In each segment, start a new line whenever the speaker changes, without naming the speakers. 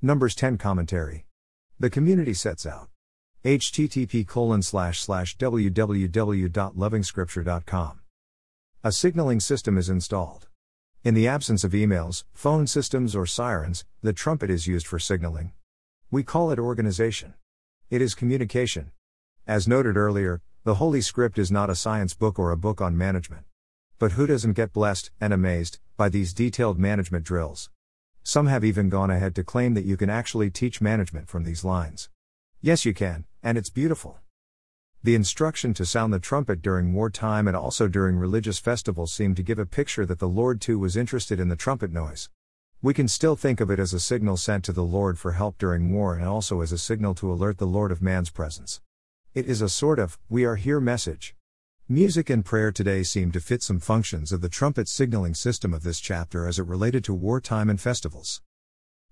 Numbers 10 Commentary. The community sets out. http www.lovingscripture.com. A signaling system is installed. In the absence of emails, phone systems, or sirens, the trumpet is used for signaling. We call it organization. It is communication. As noted earlier, the Holy Script is not a science book or a book on management. But who doesn't get blessed and amazed by these detailed management drills? Some have even gone ahead to claim that you can actually teach management from these lines. Yes, you can, and it's beautiful. The instruction to sound the trumpet during wartime and also during religious festivals seemed to give a picture that the Lord too was interested in the trumpet noise. We can still think of it as a signal sent to the Lord for help during war and also as a signal to alert the Lord of man's presence. It is a sort of, we are here message. Music and prayer today seem to fit some functions of the trumpet signaling system of this chapter as it related to wartime and festivals.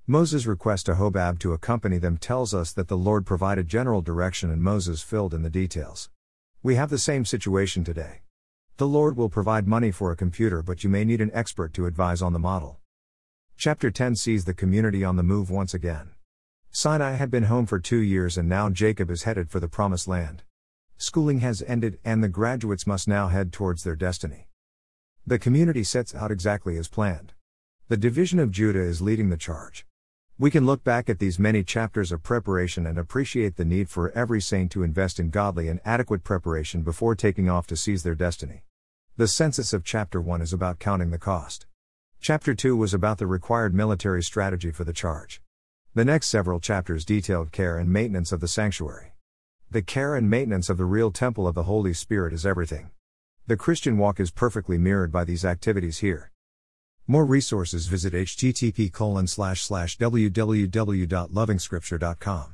Moses' request to Hobab to accompany them tells us that the Lord provided general direction and Moses filled in the details. We have the same situation today. The Lord will provide money for a computer, but you may need an expert to advise on the model. Chapter 10 sees the community on the move once again. Sinai had been home for two years and now Jacob is headed for the promised land. Schooling has ended and the graduates must now head towards their destiny. The community sets out exactly as planned. The division of Judah is leading the charge. We can look back at these many chapters of preparation and appreciate the need for every saint to invest in godly and adequate preparation before taking off to seize their destiny. The census of chapter 1 is about counting the cost. Chapter 2 was about the required military strategy for the charge. The next several chapters detailed care and maintenance of the sanctuary. The care and maintenance of the real temple of the Holy Spirit is everything. The Christian walk is perfectly mirrored by these activities here. More resources visit http www.lovingscripture.com.